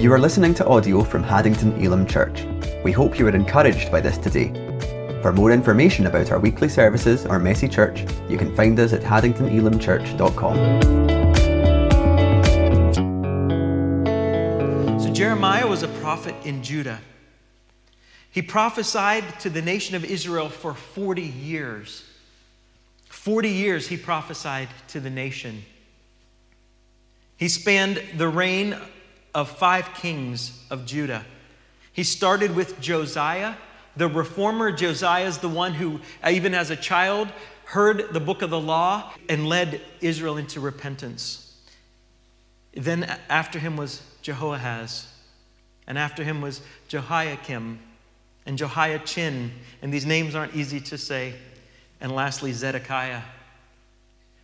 You are listening to audio from Haddington Elim Church. We hope you are encouraged by this today. For more information about our weekly services or Messy Church, you can find us at haddingtonelimchurch.com. So Jeremiah was a prophet in Judah. He prophesied to the nation of Israel for 40 years. 40 years he prophesied to the nation. He spanned the reign of five kings of Judah. He started with Josiah. The reformer Josiah is the one who, even as a child, heard the book of the law and led Israel into repentance. Then after him was Jehoahaz, and after him was Jehoiakim and Jehoiachin, and these names aren't easy to say, and lastly Zedekiah.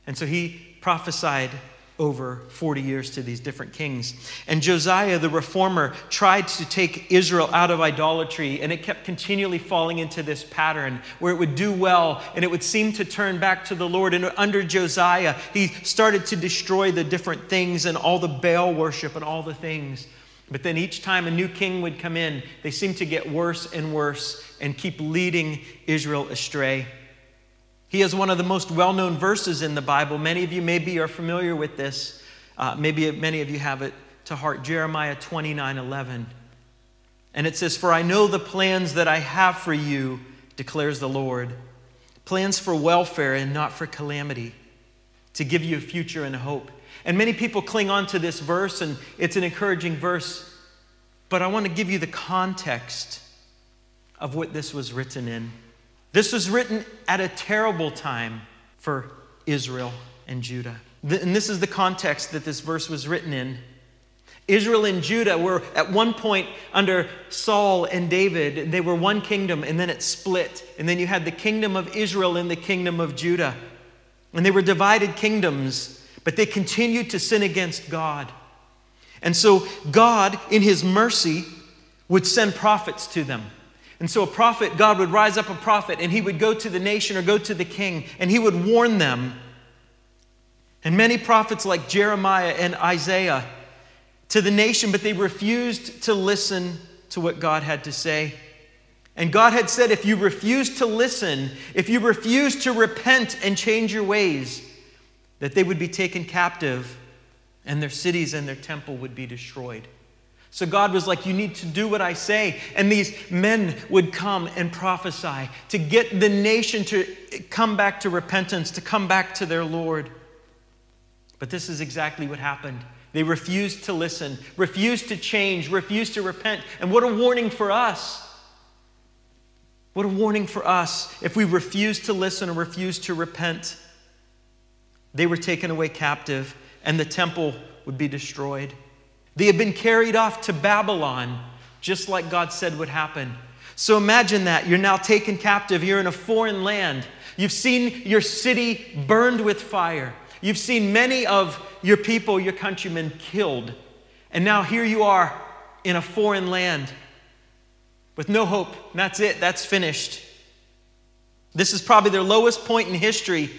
And so he prophesied over 40 years to these different kings. And Josiah, the reformer, tried to take Israel out of idolatry, and it kept continually falling into this pattern where it would do well and it would seem to turn back to the Lord. And under Josiah, he started to destroy the different things and all the Baal worship and all the things. But then each time a new king would come in, they seemed to get worse and worse and keep leading Israel astray. He has one of the most well known verses in the Bible. Many of you maybe are familiar with this. Uh, maybe many of you have it to heart Jeremiah 29 11. And it says, For I know the plans that I have for you, declares the Lord plans for welfare and not for calamity, to give you a future and a hope. And many people cling on to this verse, and it's an encouraging verse, but I want to give you the context of what this was written in. This was written at a terrible time for Israel and Judah. And this is the context that this verse was written in. Israel and Judah were at one point under Saul and David. They were one kingdom, and then it split. And then you had the kingdom of Israel and the kingdom of Judah. And they were divided kingdoms, but they continued to sin against God. And so God, in his mercy, would send prophets to them. And so, a prophet, God would rise up a prophet, and he would go to the nation or go to the king, and he would warn them. And many prophets, like Jeremiah and Isaiah, to the nation, but they refused to listen to what God had to say. And God had said, if you refuse to listen, if you refuse to repent and change your ways, that they would be taken captive and their cities and their temple would be destroyed. So God was like, You need to do what I say. And these men would come and prophesy to get the nation to come back to repentance, to come back to their Lord. But this is exactly what happened. They refused to listen, refused to change, refused to repent. And what a warning for us! What a warning for us if we refuse to listen or refuse to repent. They were taken away captive, and the temple would be destroyed. They had been carried off to Babylon, just like God said would happen. So imagine that. You're now taken captive. You're in a foreign land. You've seen your city burned with fire. You've seen many of your people, your countrymen, killed. And now here you are in a foreign land with no hope. That's it, that's finished. This is probably their lowest point in history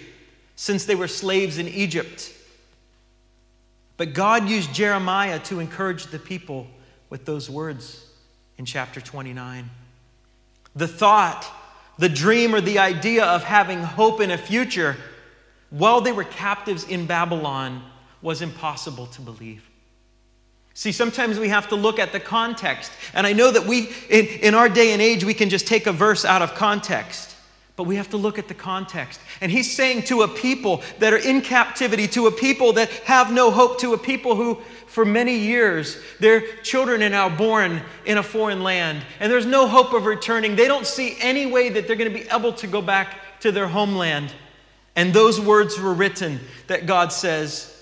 since they were slaves in Egypt. But God used Jeremiah to encourage the people with those words in chapter 29. The thought, the dream, or the idea of having hope in a future while they were captives in Babylon was impossible to believe. See, sometimes we have to look at the context. And I know that we, in, in our day and age, we can just take a verse out of context. But we have to look at the context. And he's saying to a people that are in captivity, to a people that have no hope, to a people who, for many years, their children are now born in a foreign land, and there's no hope of returning. They don't see any way that they're going to be able to go back to their homeland. And those words were written that God says,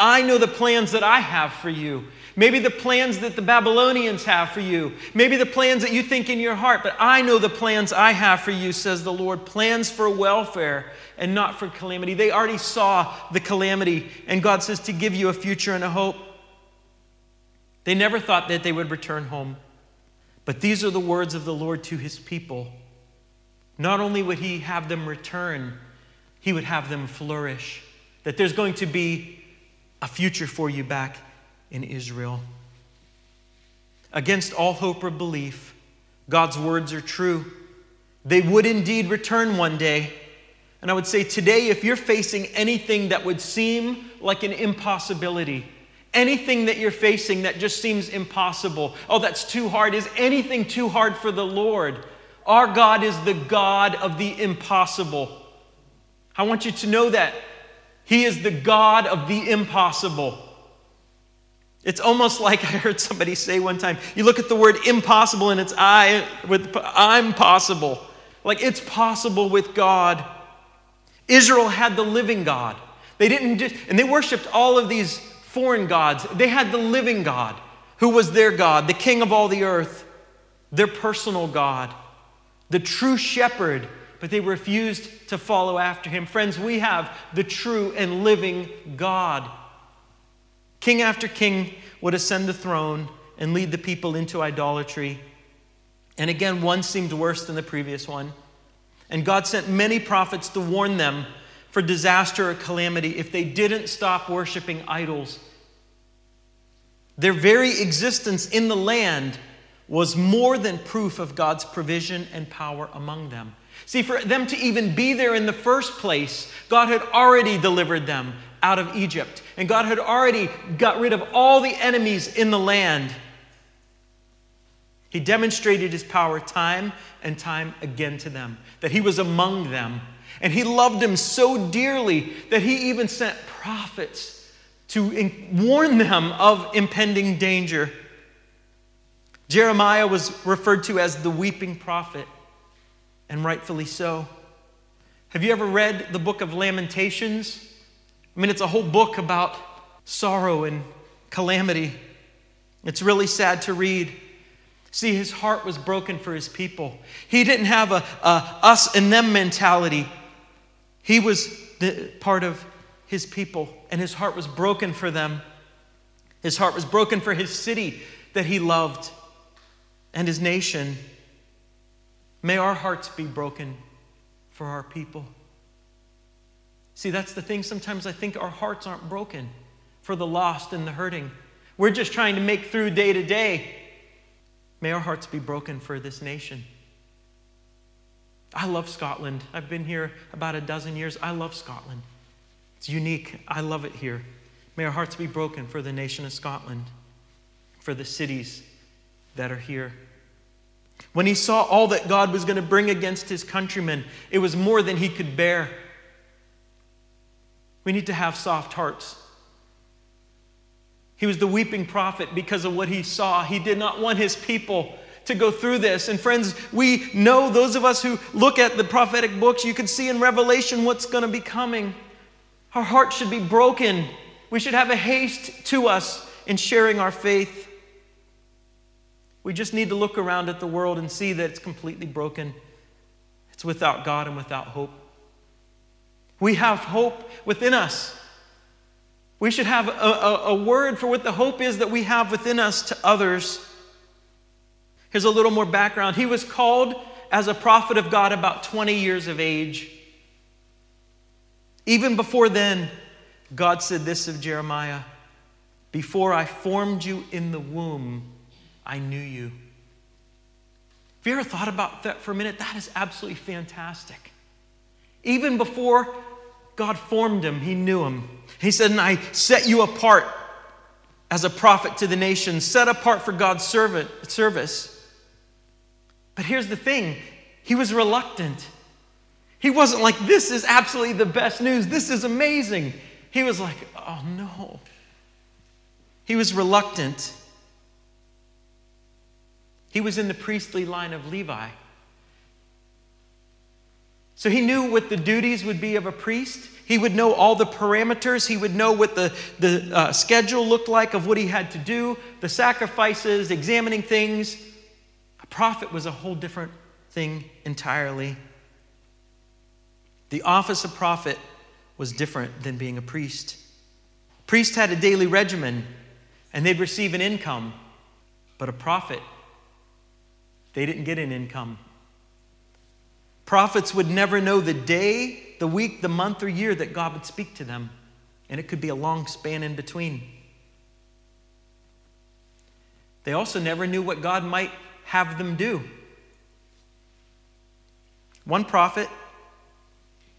I know the plans that I have for you Maybe the plans that the Babylonians have for you. Maybe the plans that you think in your heart. But I know the plans I have for you, says the Lord plans for welfare and not for calamity. They already saw the calamity, and God says to give you a future and a hope. They never thought that they would return home. But these are the words of the Lord to his people. Not only would he have them return, he would have them flourish. That there's going to be a future for you back in Israel. Against all hope or belief, God's words are true. They would indeed return one day. And I would say today, if you're facing anything that would seem like an impossibility, anything that you're facing that just seems impossible, oh, that's too hard, is anything too hard for the Lord? Our God is the God of the impossible. I want you to know that. He is the God of the impossible. It's almost like I heard somebody say one time you look at the word impossible and it's I with I'm possible. Like it's possible with God. Israel had the living God. They didn't just, and they worshiped all of these foreign gods. They had the living God, who was their God, the king of all the earth, their personal God, the true shepherd, but they refused to follow after him. Friends, we have the true and living God. King after king would ascend the throne and lead the people into idolatry. And again, one seemed worse than the previous one. And God sent many prophets to warn them for disaster or calamity if they didn't stop worshiping idols. Their very existence in the land was more than proof of God's provision and power among them. See, for them to even be there in the first place, God had already delivered them out of Egypt, and God had already got rid of all the enemies in the land. He demonstrated his power time and time again to them, that he was among them. And he loved them so dearly that he even sent prophets to warn them of impending danger. Jeremiah was referred to as the weeping prophet, and rightfully so. Have you ever read the book of Lamentations? I mean, it's a whole book about sorrow and calamity. It's really sad to read. See, his heart was broken for his people. He didn't have a, a us and them mentality. He was the, part of his people, and his heart was broken for them. His heart was broken for his city that he loved and his nation. May our hearts be broken for our people. See, that's the thing. Sometimes I think our hearts aren't broken for the lost and the hurting. We're just trying to make through day to day. May our hearts be broken for this nation. I love Scotland. I've been here about a dozen years. I love Scotland. It's unique. I love it here. May our hearts be broken for the nation of Scotland, for the cities that are here. When he saw all that God was going to bring against his countrymen, it was more than he could bear. We need to have soft hearts. He was the weeping prophet because of what he saw. He did not want his people to go through this. And friends, we know, those of us who look at the prophetic books, you can see in Revelation what's going to be coming. Our hearts should be broken. We should have a haste to us in sharing our faith. We just need to look around at the world and see that it's completely broken. It's without God and without hope. We have hope within us. We should have a, a, a, word for what the hope is that we have within us to others. Here's a little more background. He was called as a prophet of God about 20 years of age. Even before then, God said this of Jeremiah Before I formed you in the womb, I knew you. Have you ever thought about that for a minute? That is absolutely fantastic. Even before God formed him, he knew him. He said, And I set you apart as a prophet to the nations, set apart for God's servant, service. But here's the thing he was reluctant. He wasn't like, This is absolutely the best news. This is amazing. He was like, Oh no. He was reluctant. He was in the priestly line of Levi. So he knew what the duties would be of a priest. He would know all the parameters. He would know what the, the uh, schedule looked like of what he had to do, the sacrifices, examining things. A prophet was a whole different thing entirely. The office of prophet was different than being a priest. Priest had a daily regimen and they'd receive an income, but a prophet, they didn't get an income. Prophets would never know the day, the week, the month, or year that God would speak to them, and it could be a long span in between. They also never knew what God might have them do. One prophet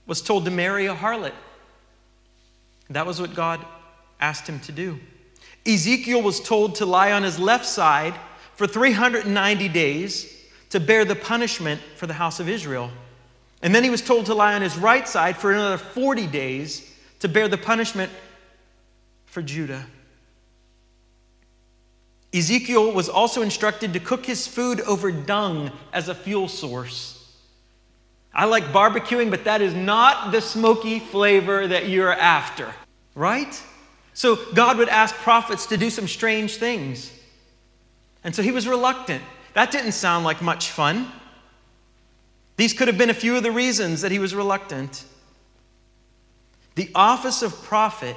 was told to marry a harlot. That was what God asked him to do. Ezekiel was told to lie on his left side for 390 days to bear the punishment for the house of Israel. And then he was told to lie on his right side for another 40 days to bear the punishment for Judah. Ezekiel was also instructed to cook his food over dung as a fuel source. I like barbecuing, but that is not the smoky flavor that you're after, right? So God would ask prophets to do some strange things. And so he was reluctant. That didn't sound like much fun. These could have been a few of the reasons that he was reluctant. The office of prophet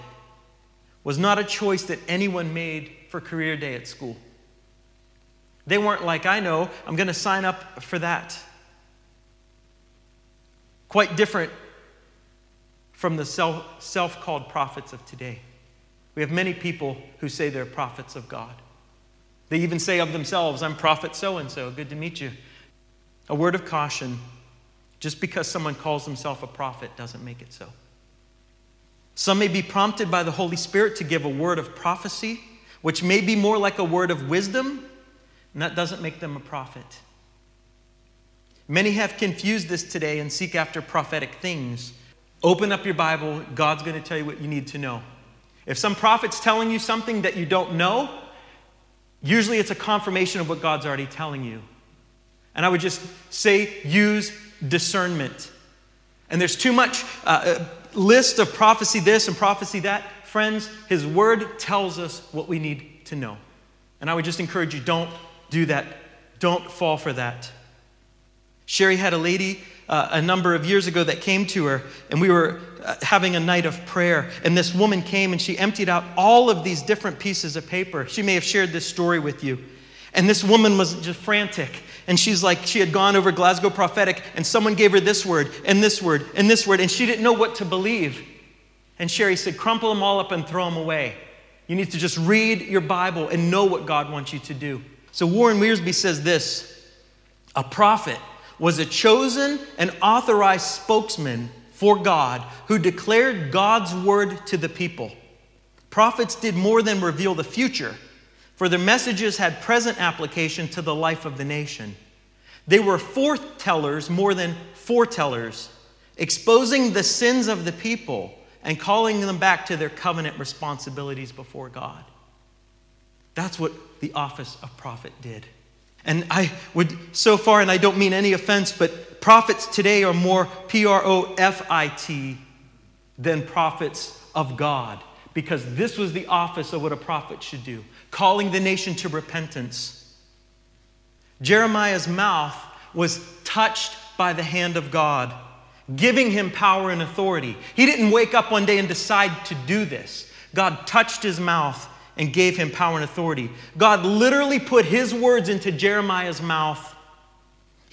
was not a choice that anyone made for career day at school. They weren't like, I know, I'm going to sign up for that. Quite different from the self called prophets of today. We have many people who say they're prophets of God. They even say of themselves, I'm prophet so and so. Good to meet you. A word of caution just because someone calls himself a prophet doesn't make it so. Some may be prompted by the Holy Spirit to give a word of prophecy, which may be more like a word of wisdom, and that doesn't make them a prophet. Many have confused this today and seek after prophetic things. Open up your Bible, God's going to tell you what you need to know. If some prophet's telling you something that you don't know, usually it's a confirmation of what God's already telling you. And I would just say use discernment. And there's too much uh, uh, list of prophecy this and prophecy that. Friends, his word tells us what we need to know. And I would just encourage you don't do that. Don't fall for that. Sherry had a lady uh, a number of years ago that came to her, and we were uh, having a night of prayer. And this woman came and she emptied out all of these different pieces of paper. She may have shared this story with you. And this woman was just frantic. And she's like, she had gone over Glasgow Prophetic, and someone gave her this word, and this word, and this word, and she didn't know what to believe. And Sherry said, crumple them all up and throw them away. You need to just read your Bible and know what God wants you to do. So Warren Wiersbe says this a prophet was a chosen and authorized spokesman for God who declared God's word to the people. Prophets did more than reveal the future, for their messages had present application to the life of the nation. They were forthtellers more than foretellers, exposing the sins of the people and calling them back to their covenant responsibilities before God. That's what the office of prophet did. And I would, so far, and I don't mean any offense, but prophets today are more P R O F I T than prophets of God, because this was the office of what a prophet should do calling the nation to repentance. Jeremiah's mouth was touched by the hand of God, giving him power and authority. He didn't wake up one day and decide to do this. God touched his mouth and gave him power and authority. God literally put his words into Jeremiah's mouth.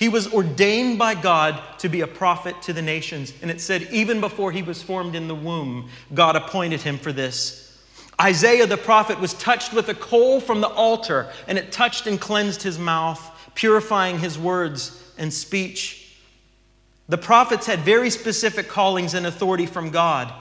He was ordained by God to be a prophet to the nations. And it said, even before he was formed in the womb, God appointed him for this. Isaiah the prophet was touched with a coal from the altar, and it touched and cleansed his mouth, purifying his words and speech. The prophets had very specific callings and authority from God.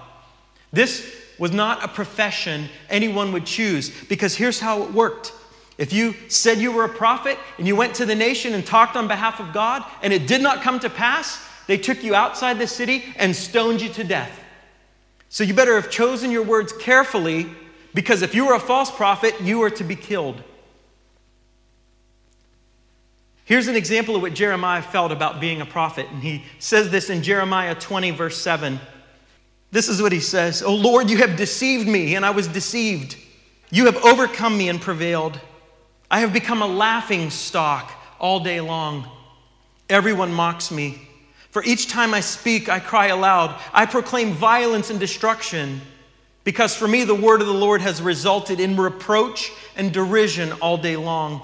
This was not a profession anyone would choose because here's how it worked. If you said you were a prophet and you went to the nation and talked on behalf of God and it did not come to pass, they took you outside the city and stoned you to death. So you better have chosen your words carefully because if you were a false prophet, you were to be killed. Here's an example of what Jeremiah felt about being a prophet. And he says this in Jeremiah 20, verse 7. This is what he says Oh Lord, you have deceived me, and I was deceived. You have overcome me and prevailed. I have become a laughing stock all day long. Everyone mocks me. For each time I speak, I cry aloud. I proclaim violence and destruction. Because for me, the word of the Lord has resulted in reproach and derision all day long.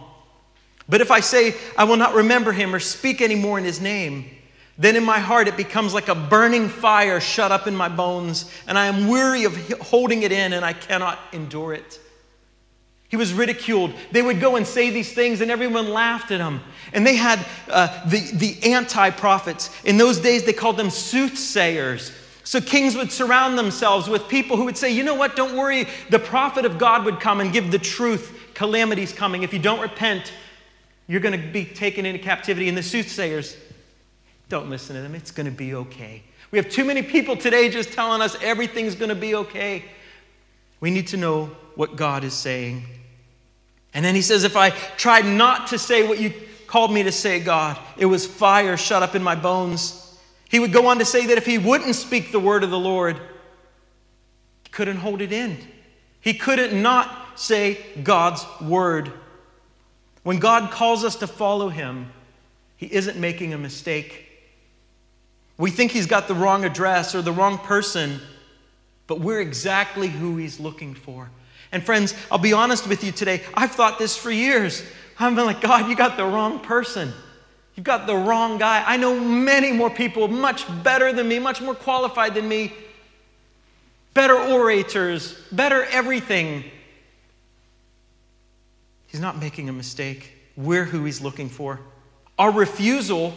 But if I say, I will not remember him or speak anymore in his name, then in my heart it becomes like a burning fire shut up in my bones, and I am weary of holding it in and I cannot endure it. He was ridiculed. They would go and say these things, and everyone laughed at him. And they had uh, the, the anti prophets. In those days, they called them soothsayers. So kings would surround themselves with people who would say, you know what, don't worry, the prophet of God would come and give the truth. Calamity's coming. If you don't repent, you're going to be taken into captivity. And the soothsayers, don't listen to them. It's going to be okay. We have too many people today just telling us everything's going to be okay. We need to know what God is saying. And then he says, If I tried not to say what you called me to say, God, it was fire shut up in my bones. He would go on to say that if he wouldn't speak the word of the Lord, he couldn't hold it in. He couldn't not say God's word. When God calls us to follow him, he isn't making a mistake. We think he's got the wrong address or the wrong person, but we're exactly who he's looking for. And friends, I'll be honest with you today. I've thought this for years. I've been like, God, you got the wrong person. You've got the wrong guy. I know many more people much better than me, much more qualified than me, better orators, better everything. He's not making a mistake. We're who he's looking for. Our refusal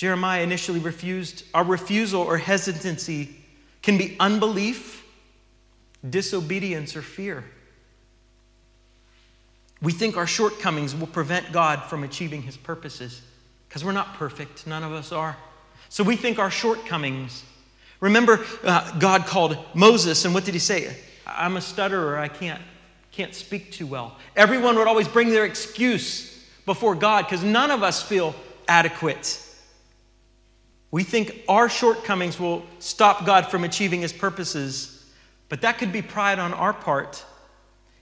Jeremiah initially refused. Our refusal or hesitancy can be unbelief, disobedience, or fear. We think our shortcomings will prevent God from achieving his purposes because we're not perfect. None of us are. So we think our shortcomings. Remember, uh, God called Moses, and what did he say? I'm a stutterer. I can't, can't speak too well. Everyone would always bring their excuse before God because none of us feel adequate. We think our shortcomings will stop God from achieving his purposes, but that could be pride on our part.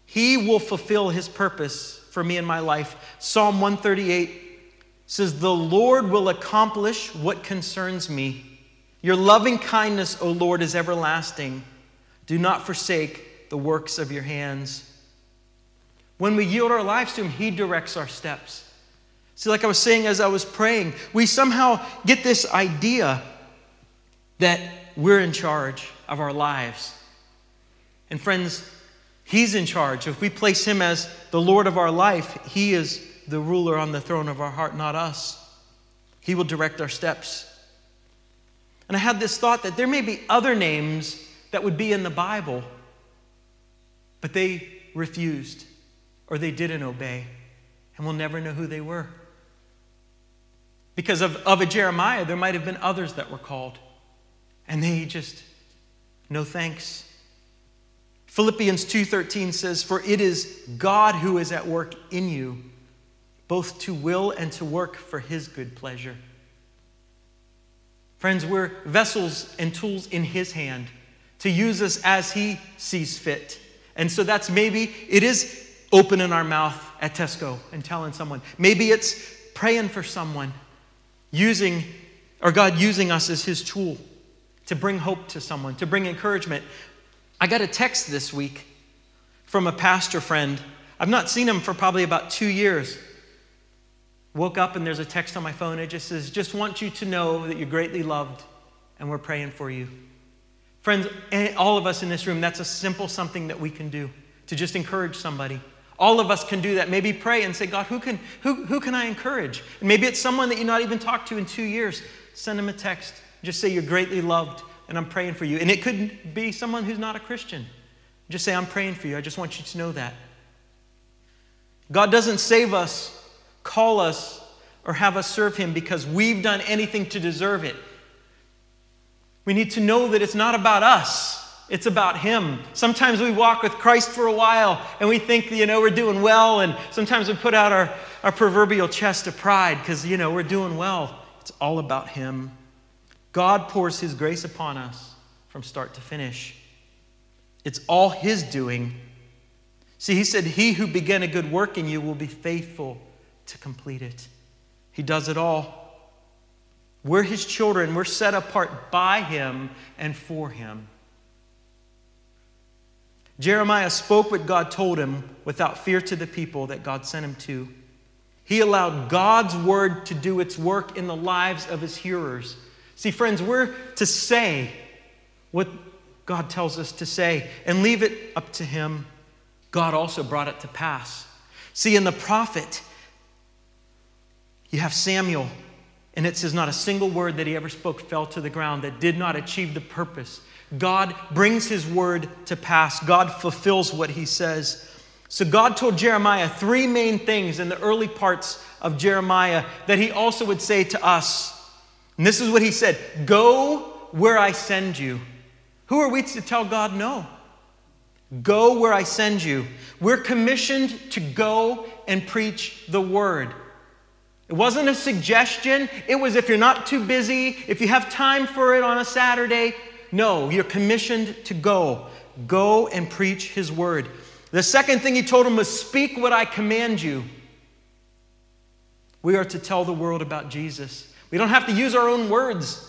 He will fulfill his purpose for me in my life. Psalm 138 says, The Lord will accomplish what concerns me. Your loving kindness, O Lord, is everlasting. Do not forsake the works of your hands. When we yield our lives to him, he directs our steps. See, like I was saying as I was praying, we somehow get this idea that we're in charge of our lives. And friends, He's in charge. If we place Him as the Lord of our life, He is the ruler on the throne of our heart, not us. He will direct our steps. And I had this thought that there may be other names that would be in the Bible, but they refused or they didn't obey, and we'll never know who they were. Because of, of a Jeremiah, there might have been others that were called. And they just, no thanks. Philippians 2:13 says, "For it is God who is at work in you, both to will and to work for his good pleasure." Friends, we're vessels and tools in his hand to use us as he sees fit. And so that's maybe it is opening our mouth at Tesco and telling someone. Maybe it's praying for someone using, or God using us as His tool to bring hope to someone, to bring encouragement. I got a text this week from a pastor friend. I've not seen him for probably about two years. Woke up and there's a text on my phone. It just says, Just want you to know that you're greatly loved and we're praying for you. Friends, eh, all of us in this room, that's a simple something that we can do to just encourage somebody. All of us can do that. Maybe pray and say, God, who can, who, who can I encourage? And maybe it's someone that you not even talked to in two years. Send them a text. Just say, You're greatly loved, and I'm praying for you. And it could be someone who's not a Christian. Just say, I'm praying for you. I just want you to know that. God doesn't save us, call us, or have us serve Him because we've done anything to deserve it. We need to know that it's not about us. It's about Him. Sometimes we walk with Christ for a while and we think, you know, we're doing well. And sometimes we put out our, our proverbial chest of pride because, you know, we're doing well. It's all about Him. God pours His grace upon us from start to finish. It's all His doing. See, He said, He who began a good work in you will be faithful to complete it. He does it all. We're His children. We're set apart by Him and for Him. Jeremiah spoke what God told him without fear to the people that God sent him to. He allowed God's word to do its work in the lives of his hearers. See, friends, we're to say what God tells us to say and leave it up to him. God also brought it to pass. See, in the prophet, you have Samuel, and it says not a single word that he ever spoke fell to the ground that did not achieve the purpose. God brings his word to pass, God fulfills what he says. So, God told Jeremiah three main things in the early parts of Jeremiah that he also would say to us. And this is what he said Go where I send you. Who are we to tell God no? Go where I send you. We're commissioned to go and preach the word. It wasn't a suggestion. It was if you're not too busy, if you have time for it on a Saturday. No, you're commissioned to go. Go and preach his word. The second thing he told him was speak what I command you. We are to tell the world about Jesus. We don't have to use our own words.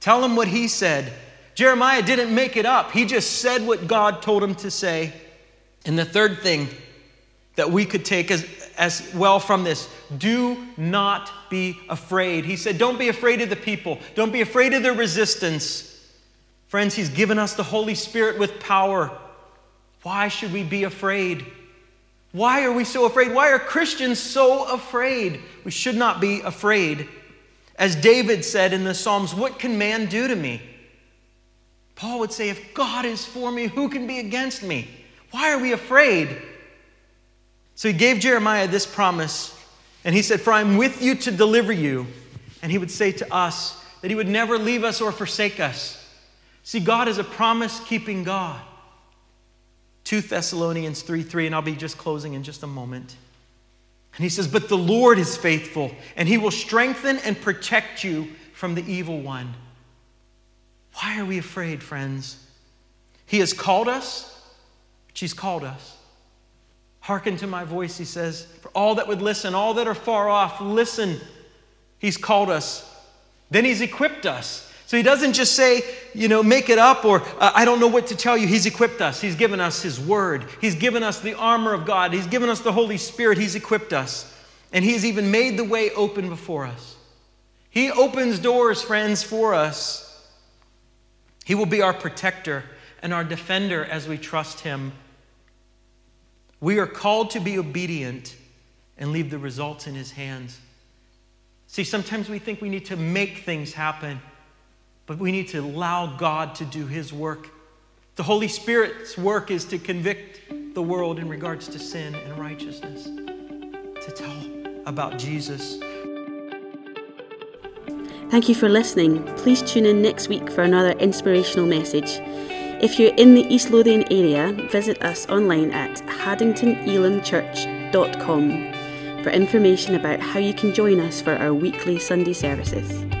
Tell them what he said. Jeremiah didn't make it up, he just said what God told him to say. And the third thing that we could take as, as well from this do not be afraid. He said, Don't be afraid of the people, don't be afraid of their resistance. Friends, He's given us the Holy Spirit with power. Why should we be afraid? Why are we so afraid? Why are Christians so afraid? We should not be afraid. As David said in the Psalms, What can man do to me? Paul would say, If God is for me, who can be against me? Why are we afraid? So he gave Jeremiah this promise, and he said, For I'm with you to deliver you. And he would say to us that he would never leave us or forsake us. See, God is a promise keeping God. 2 Thessalonians 3 3, and I'll be just closing in just a moment. And he says, But the Lord is faithful, and he will strengthen and protect you from the evil one. Why are we afraid, friends? He has called us, she's called us. Hearken to my voice, he says. For all that would listen, all that are far off, listen. He's called us. Then he's equipped us. So he doesn't just say, you know, make it up or uh, I don't know what to tell you. He's equipped us. He's given us his word. He's given us the armor of God. He's given us the Holy Spirit. He's equipped us. And he's even made the way open before us. He opens doors, friends, for us. He will be our protector and our defender as we trust him. We are called to be obedient and leave the results in his hands. See, sometimes we think we need to make things happen. But we need to allow God to do His work. The Holy Spirit's work is to convict the world in regards to sin and righteousness, to tell about Jesus. Thank you for listening. Please tune in next week for another inspirational message. If you're in the East Lothian area, visit us online at haddingtonelimchurch.com for information about how you can join us for our weekly Sunday services.